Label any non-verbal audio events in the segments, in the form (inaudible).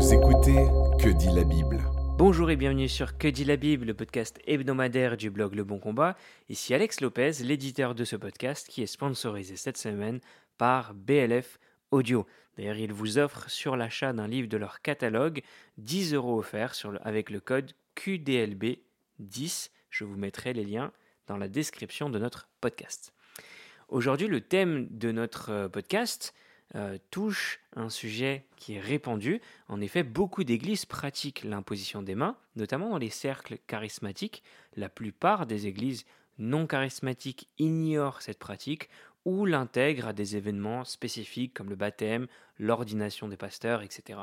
Vous écoutez Que dit la Bible Bonjour et bienvenue sur Que dit la Bible, le podcast hebdomadaire du blog Le Bon Combat. Ici Alex Lopez, l'éditeur de ce podcast qui est sponsorisé cette semaine par BLF Audio. D'ailleurs, ils vous offrent sur l'achat d'un livre de leur catalogue 10 euros offerts avec le code QDLB10. Je vous mettrai les liens dans la description de notre podcast. Aujourd'hui, le thème de notre euh, podcast euh, touche un sujet qui est répandu. En effet, beaucoup d'églises pratiquent l'imposition des mains, notamment dans les cercles charismatiques. La plupart des églises non charismatiques ignorent cette pratique ou l'intègrent à des événements spécifiques comme le baptême, l'ordination des pasteurs, etc.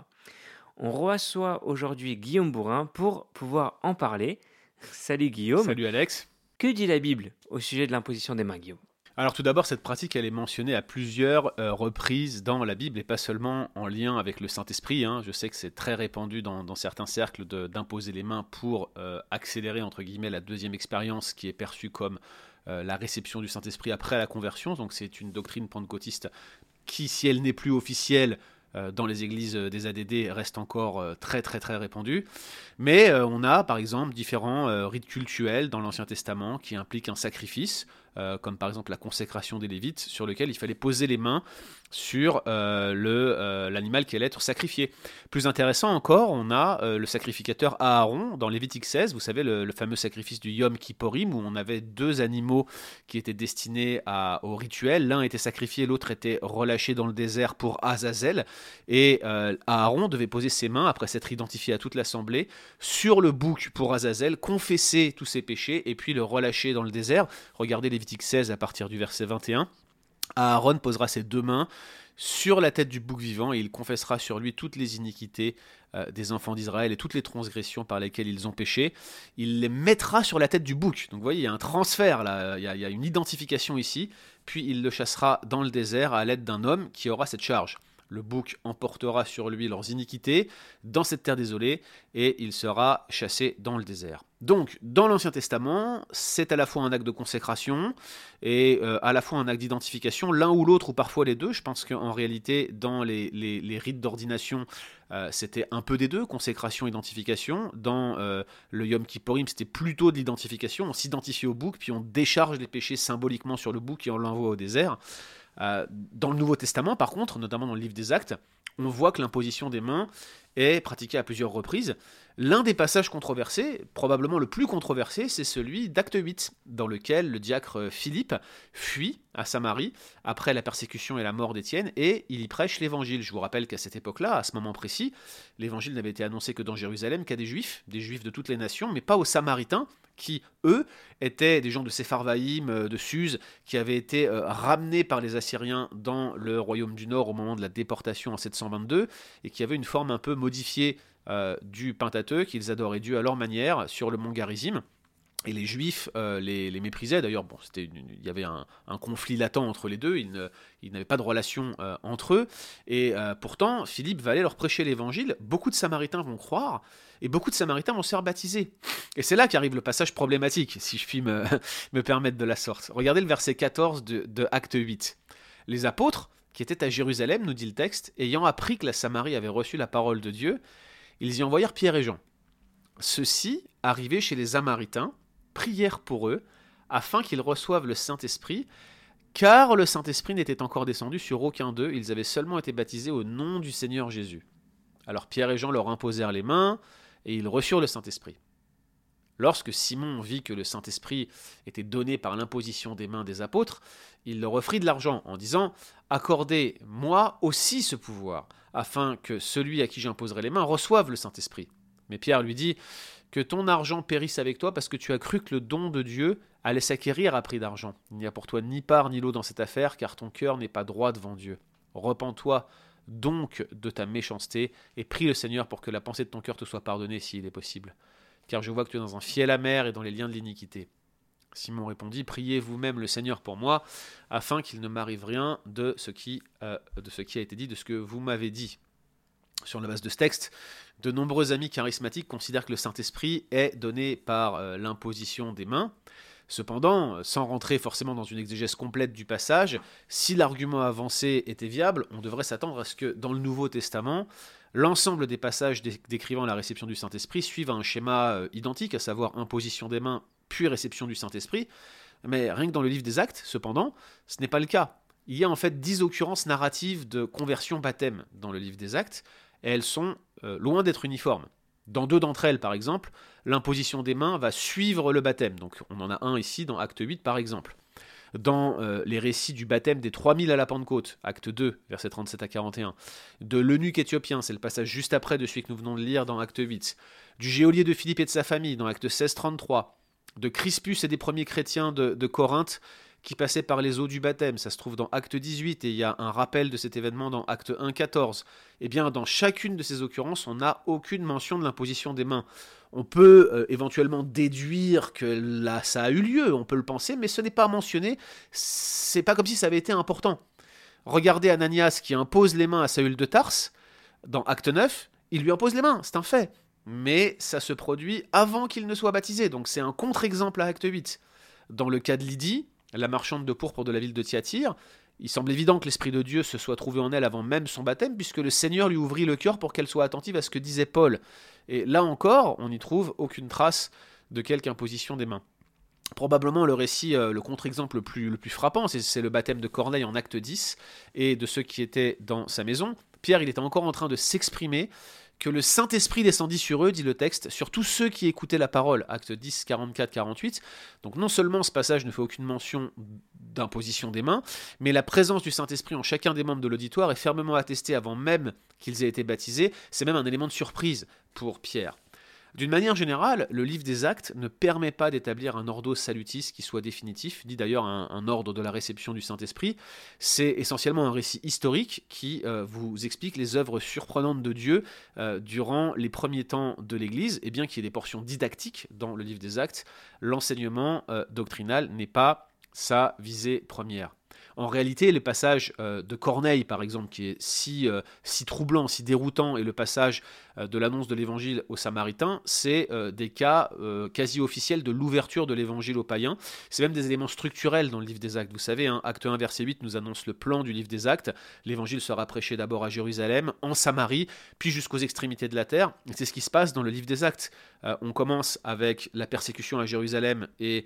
On reçoit aujourd'hui Guillaume Bourrin pour pouvoir en parler. Salut Guillaume. Salut Alex. Que dit la Bible au sujet de l'imposition des mains, Guillaume? Alors tout d'abord, cette pratique, elle est mentionnée à plusieurs euh, reprises dans la Bible et pas seulement en lien avec le Saint-Esprit. Hein. Je sais que c'est très répandu dans, certains cercles d'imposer les mains pour euh, accélérer, entre guillemets, la deuxième expérience qui est perçue comme euh, la réception du Saint-Esprit après la conversion. Donc c'est une doctrine pentecôtiste qui, si elle n'est plus officielle, dans les églises des ADD reste encore très très très répandue. Mais on a par exemple différents rites cultuels dans l'Ancien Testament qui impliquent un sacrifice. Euh, comme par exemple la consécration des Lévites, sur lequel il fallait poser les mains sur euh, euh, l'animal qui allait être sacrifié. Plus intéressant encore, on a le sacrificateur Aaron dans Lévitique 16, vous savez, le, fameux sacrifice du Yom Kipporim, où on avait deux animaux qui étaient destinés au rituel. L'un était sacrifié, l'autre était relâché dans le désert pour Azazel. Et Aaron devait poser ses mains, après s'être identifié à toute l'assemblée, sur le bouc pour Azazel, confesser tous ses péchés, et puis le relâcher dans le désert. Regardez les 16 à partir du verset 21. Aaron posera ses deux mains sur la tête du bouc vivant et il confessera sur lui toutes les iniquités euh, des enfants d'Israël et toutes les transgressions par lesquelles ils ont péché. Il les mettra sur la tête du bouc. Donc vous voyez, il y a un transfert là, il y a une identification ici. Puis il le chassera dans le désert à l'aide d'un homme qui aura cette charge. Le bouc emportera sur lui leurs iniquités dans cette terre désolée et il sera chassé dans le désert. Donc, dans l'Ancien Testament, c'est à la fois un acte de consécration et euh, à la fois un acte d'identification, l'un ou l'autre, ou parfois les deux. Je pense qu'en réalité, dans les, rites d'ordination, euh, c'était un peu des deux, consécration, identification. Dans euh, le Yom Kippurim, c'était plutôt de l'identification. On s'identifie au bouc, puis on décharge les péchés symboliquement sur le bouc et on l'envoie au désert. Dans le Nouveau Testament, par contre, notamment dans le livre des Actes, on voit que l'imposition des mains est pratiquée à plusieurs reprises. L'un des passages controversés, probablement le plus controversé, c'est celui d'Acte 8, dans lequel le diacre Philippe fuit à Samarie après la persécution et la mort d'Étienne, et il y prêche l'évangile. Je vous rappelle qu'à cette époque-là, à ce moment précis, l'évangile n'avait été annoncé que dans Jérusalem qu'à des juifs, des juifs de toutes les nations, mais pas aux Samaritains, qui, eux, étaient des gens de Sepharvaïm, euh, de Suse, qui avaient été euh, ramenés par les Assyriens dans le royaume du Nord au moment de la déportation en 722, et qui avaient une forme un peu modifiée euh, du Pentateuque, qu'ils adoraient Dieu à leur manière sur le mont Garizim. Et les Juifs euh, les, méprisaient. D'ailleurs, bon, il y avait un, conflit latent entre les deux. Ils, n'avaient pas de relation euh, entre eux. Et pourtant, Philippe va aller leur prêcher l'évangile. Beaucoup de Samaritains vont croire. Et beaucoup de Samaritains vont se faire baptiser. Et c'est là qu'arrive le passage problématique, si je puis me, (laughs) permettre de la sorte. Regardez le verset 14 de, de Acte 8. Les apôtres, qui étaient à Jérusalem, nous dit le texte, ayant appris que la Samarie avait reçu la parole de Dieu, ils y envoyèrent Pierre et Jean. Ceux-ci, arrivés chez les Amaritains, prièrent pour eux, afin qu'ils reçoivent le Saint-Esprit, car le Saint-Esprit n'était encore descendu sur aucun d'eux, ils avaient seulement été baptisés au nom du Seigneur Jésus. Alors Pierre et Jean leur imposèrent les mains, et ils reçurent le Saint-Esprit. Lorsque Simon vit que le Saint-Esprit était donné par l'imposition des mains des apôtres, il leur offrit de l'argent en disant Accordez-moi aussi ce pouvoir, afin que celui à qui j'imposerai les mains reçoive le Saint-Esprit. Mais Pierre lui dit Que ton argent périsse avec toi parce que tu as cru que le don de Dieu allait s'acquérir à prix d'argent. Il n'y a pour toi ni part ni lot dans cette affaire, car ton cœur n'est pas droit devant Dieu. Repends-toi donc de ta méchanceté et prie le Seigneur pour que la pensée de ton cœur te soit pardonnée s'il est possible car je vois que tu es dans un fiel amer et dans les liens de l'iniquité. Simon répondit, Priez vous-même le Seigneur pour moi, afin qu'il ne m'arrive rien de ce, qui, euh, a été dit, de ce que vous m'avez dit. Sur la base de ce texte, de nombreux amis charismatiques considèrent que le Saint-Esprit est donné par euh, l'imposition des mains. Cependant, sans rentrer forcément dans une exégèse complète du passage, si l'argument avancé était viable, on devrait s'attendre à ce que dans le Nouveau Testament, l'ensemble des passages décrivant la réception du Saint-Esprit suivent un schéma euh, identique, à savoir imposition des mains, puis réception du Saint-Esprit. Mais rien que dans le livre des actes, cependant, ce n'est pas le cas. Il y a en fait dix occurrences narratives de conversion baptême dans le livre des actes, et elles sont euh, loin d'être uniformes. Dans deux d'entre elles, par exemple, l'imposition des mains va suivre le baptême. Donc on en a un ici dans Acte 8, par exemple. Dans euh, les récits du baptême des 3000 à la Pentecôte, acte 2, versets 37 à 41, de l'eunuque éthiopien, c'est le passage juste après de celui que nous venons de lire dans acte 8, du géolier de Philippe et de sa famille, dans acte 16, 33, de Crispus et des premiers chrétiens de, de Corinthe, qui passait par les eaux du baptême. Ça se trouve dans Acte 18 et il y a un rappel de cet événement dans Acte 1, 14. Eh bien, dans chacune de ces occurrences, on n'a aucune mention de l'imposition des mains. On peut euh, éventuellement déduire que là, ça a eu lieu, on peut le penser, mais ce n'est pas mentionné. C'est pas comme si ça avait été important. Regardez Ananias qui impose les mains à Saül de Tarse dans Acte 9. Il lui impose les mains, c'est un fait. Mais ça se produit avant qu'il ne soit baptisé, donc c'est un contre-exemple à Acte 8. Dans le cas de Lydie, la marchande de pourpre de la ville de Thyatire, il semble évident que l'Esprit de Dieu se soit trouvé en elle avant même son baptême, puisque le Seigneur lui ouvrit le cœur pour qu'elle soit attentive à ce que disait Paul. Et là encore, on n'y trouve aucune trace de quelque imposition des mains. Probablement le récit, euh, le contre-exemple le plus, le plus frappant, c'est le baptême de Corneille en acte 10, et de ceux qui étaient dans sa maison. Pierre, il était encore en train de s'exprimer que le Saint-Esprit descendit sur eux, dit le texte, sur tous ceux qui écoutaient la parole, acte 10, 44, 48. Donc non seulement ce passage ne fait aucune mention d'imposition des mains, mais la présence du Saint-Esprit en chacun des membres de l'auditoire est fermement attestée avant même qu'ils aient été baptisés. C'est même un élément de surprise pour Pierre. D'une manière générale, le livre des actes ne permet pas d'établir un ordo salutis qui soit définitif, dit d'ailleurs un, ordre de la réception du Saint-Esprit. C'est essentiellement un récit historique qui euh, vous explique les œuvres surprenantes de Dieu euh, durant les premiers temps de l'Église, et bien qu'il y ait des portions didactiques dans le livre des actes, l'enseignement euh, doctrinal n'est pas sa visée première. En réalité, les passages de Corneille, par exemple, qui est si, si troublant, si déroutant, et le passage de l'annonce de l'évangile aux Samaritains, c'est euh, des cas euh, quasi officiels de l'ouverture de l'évangile aux païens. C'est même des éléments structurels dans le livre des actes. Vous savez, hein, acte 1, verset 8 nous annonce le plan du livre des actes. L'évangile sera prêché d'abord à Jérusalem, en Samarie, puis jusqu'aux extrémités de la terre. C'est ce qui se passe dans le livre des actes. on commence avec la persécution à Jérusalem et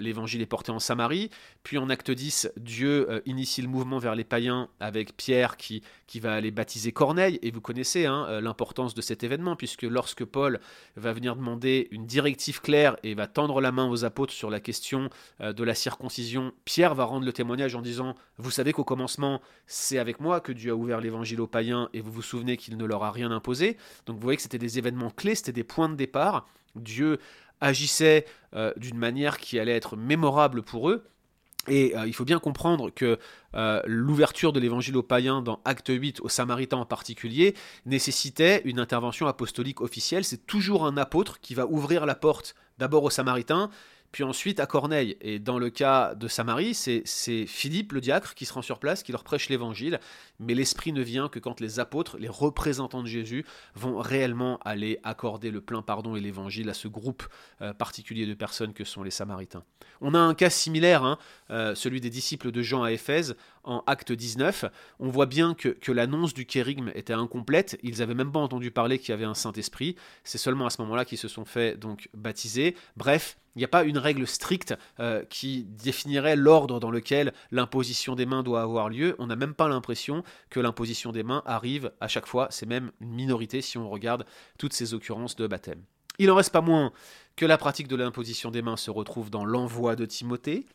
l'évangile est porté en Samarie. Puis en acte 10, Dieu initie le mouvement vers les païens avec Pierre qui, qui va aller baptiser Corneille. Et vous connaissez hein, l'importance de cette événement, puisque lorsque Paul va venir demander une directive claire et va tendre la main aux apôtres sur la question euh, de la circoncision, Pierre va rendre le témoignage en disant, vous savez qu'au commencement, c'est avec moi que Dieu a ouvert l'évangile aux païens, et vous vous souvenez qu'il ne leur a rien imposé. Donc vous voyez que c'était des événements clés, c'était des points de départ. Dieu agissait euh, d'une manière qui allait être mémorable pour eux. Et euh, il faut bien comprendre que euh, l'ouverture de l'évangile aux païens dans Acte 8, aux Samaritains en particulier, nécessitait une intervention apostolique officielle. C'est toujours un apôtre qui va ouvrir la porte d'abord aux Samaritains, puis ensuite à Corneille. Et dans le cas de Samarie, c'est Philippe, le diacre, qui se rend sur place, qui leur prêche l'évangile. Mais l'Esprit ne vient que quand les apôtres, les représentants de Jésus, vont réellement aller accorder le plein pardon et l'évangile à ce groupe euh, particulier de personnes que sont les Samaritains. On a un cas similaire, hein, euh, celui des disciples de Jean à Éphèse, en acte 19. On voit bien que, l'annonce du kérigme était incomplète. Ils n'avaient même pas entendu parler qu'il y avait un Saint-Esprit. C'est seulement à ce moment-là qu'ils se sont fait donc baptiser. Bref, il n'y a pas une règle stricte euh, qui définirait l'ordre dans lequel l'imposition des mains doit avoir lieu. On n'a même pas l'impression que l'imposition des mains arrive à chaque fois. C'est même une minorité si on regarde toutes ces occurrences de baptême. Il n'en reste pas moins que la pratique de l'imposition des mains se retrouve dans l'envoi de Timothée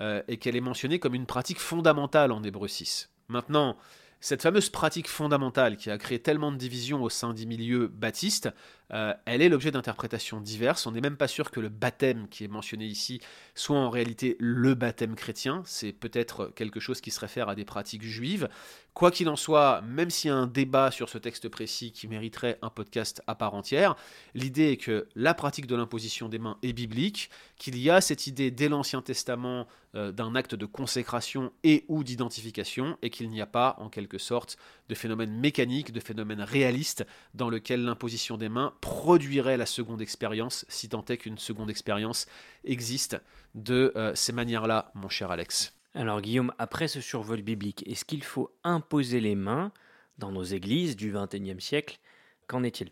euh, et qu'elle est mentionnée comme une pratique fondamentale en Hébreu 6. Maintenant, cette fameuse pratique fondamentale qui a créé tellement de divisions au sein des milieux baptistes, euh, elle est l'objet d'interprétations diverses. On n'est même pas sûr que le baptême qui est mentionné ici soit en réalité le baptême chrétien. C'est peut-être quelque chose qui se réfère à des pratiques juives. Quoi qu'il en soit, même s'il y a un débat sur ce texte précis qui mériterait un podcast à part entière, l'idée est que la pratique de l'imposition des mains est biblique, qu'il y a cette idée dès l'Ancien Testament euh, d'un acte de consécration et ou d'identification, et qu'il n'y a pas, en quelque sorte, de phénomène mécanique, de phénomène réaliste dans lequel l'imposition des mains produirait la seconde expérience, si tant est qu'une seconde expérience existe de euh, ces manières-là, mon cher Alex. Alors Guillaume, après ce survol biblique, est-ce qu'il faut imposer les mains dans nos églises du XXIe siècle? Qu'en est-il?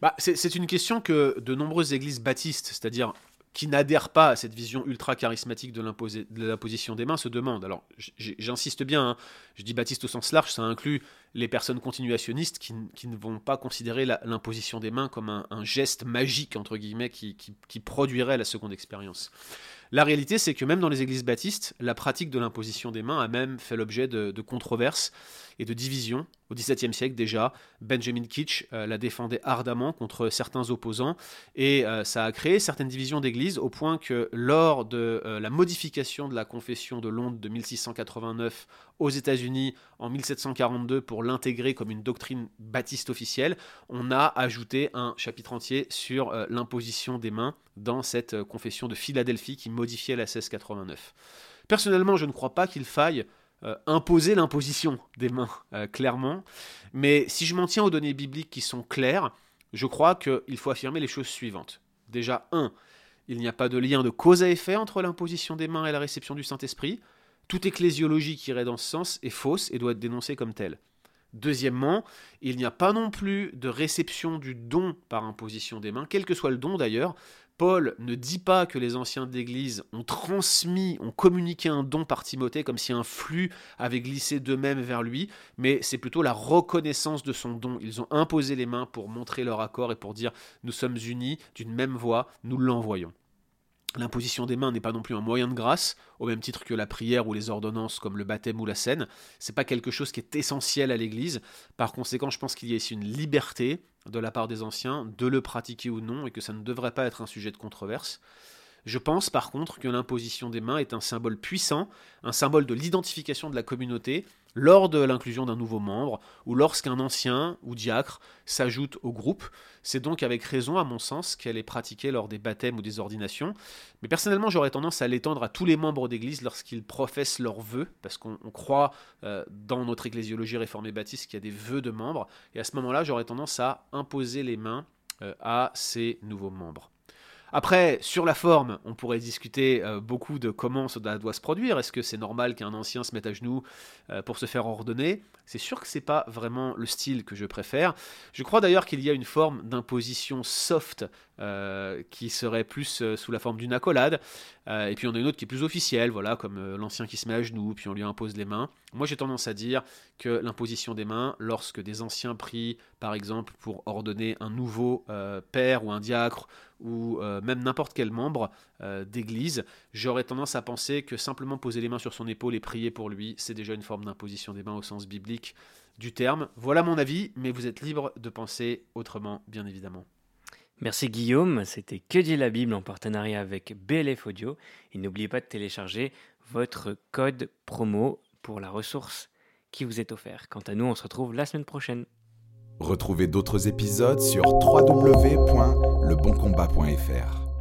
Bah, C'est une question que de nombreuses églises baptistes, c'est-à-dire qui n'adhèrent pas à cette vision ultra charismatique de l'imposition des mains se demandent. Alors, j'insiste bien, hein, je dis baptiste au sens large, ça inclut les personnes continuationnistes qui, ne vont pas considérer l'imposition des mains comme un, geste magique, entre guillemets, qui, produirait la seconde expérience. La réalité, c'est que même dans les églises baptistes, la pratique de l'imposition des mains a même fait l'objet de, controverses et de divisions. Au XVIIe siècle déjà, Benjamin Kitsch euh, la défendait ardemment contre certains opposants et euh, ça a créé certaines divisions d'églises au point que lors de euh, la modification de la confession de Londres de 1689 aux États-Unis en 1742 pour l'intégrer comme une doctrine baptiste officielle, on a ajouté un chapitre entier sur l'imposition des mains dans cette confession de Philadelphie qui modifiait la 1689. Personnellement, je ne crois pas qu'il faille euh, imposer l'imposition des mains, euh, clairement. Mais si je m'en tiens aux données bibliques qui sont claires, je crois qu'il faut affirmer les choses suivantes. Déjà, 1. Il n'y a pas de lien de cause à effet entre l'imposition des mains et la réception du Saint-Esprit. Toute ecclésiologie qui irait dans ce sens est fausse et doit être dénoncée comme telle. Deuxièmement, il n'y a pas non plus de réception du don par imposition des mains, quel que soit le don d'ailleurs, Paul ne dit pas que les anciens de ont transmis, ont communiqué un don par Timothée comme si un flux avait glissé d'eux-mêmes vers lui, mais c'est plutôt la reconnaissance de son don. Ils ont imposé les mains pour montrer leur accord et pour dire nous sommes unis d'une même voix, nous l'envoyons. L'imposition des mains n'est pas non plus un moyen de grâce, au même titre que la prière ou les ordonnances comme le baptême ou la scène. C'est pas quelque chose qui est essentiel à l'Église. Par conséquent, je pense qu'il y a ici une liberté de la part des anciens de le pratiquer ou non et que ça ne devrait pas être un sujet de controverse. Je pense par contre que l'imposition des mains est un symbole puissant, un symbole de l'identification de la communauté lors de l'inclusion d'un nouveau membre ou lorsqu'un ancien ou diacre s'ajoute au groupe. C'est donc avec raison, à mon sens, qu'elle est pratiquée lors des baptêmes ou des ordinations. Mais personnellement, j'aurais tendance à l'étendre à tous les membres d'Église lorsqu'ils professent leurs vœux, parce qu'on croit euh, dans notre ecclésiologie réformée baptiste qu'il y a des vœux de membres. Et à ce moment-là, j'aurais tendance à imposer les mains euh, à ces nouveaux membres. Après, sur la forme, on pourrait discuter euh, beaucoup de comment cela doit se produire. Est-ce que c'est normal qu'un ancien se mette à genoux euh, pour se faire ordonner? C'est sûr que c'est pas vraiment le style que je préfère. Je crois d'ailleurs qu'il y a une forme d'imposition soft euh, qui serait plus sous la forme d'une accolade. et puis on a une autre qui est plus officielle, voilà, comme l'ancien qui se met à genoux, puis on lui impose les mains. Moi j'ai tendance à dire que l'imposition des mains, lorsque des anciens prient, par exemple, pour ordonner un nouveau père ou un diacre ou euh, même n'importe quel membre euh, d'église, j'aurais tendance à penser que simplement poser les mains sur son épaule et prier pour lui, c'est déjà une forme d'imposition des mains au sens biblique du terme. Voilà mon avis, mais vous êtes libre de penser autrement, bien évidemment. Merci Guillaume, c'était Que dit la Bible en partenariat avec BLF Audio. Et n'oubliez pas de télécharger votre code promo pour la ressource qui vous est offert. Quant à nous, on se retrouve la semaine prochaine. Retrouvez d'autres épisodes sur www.leboncombat.fr.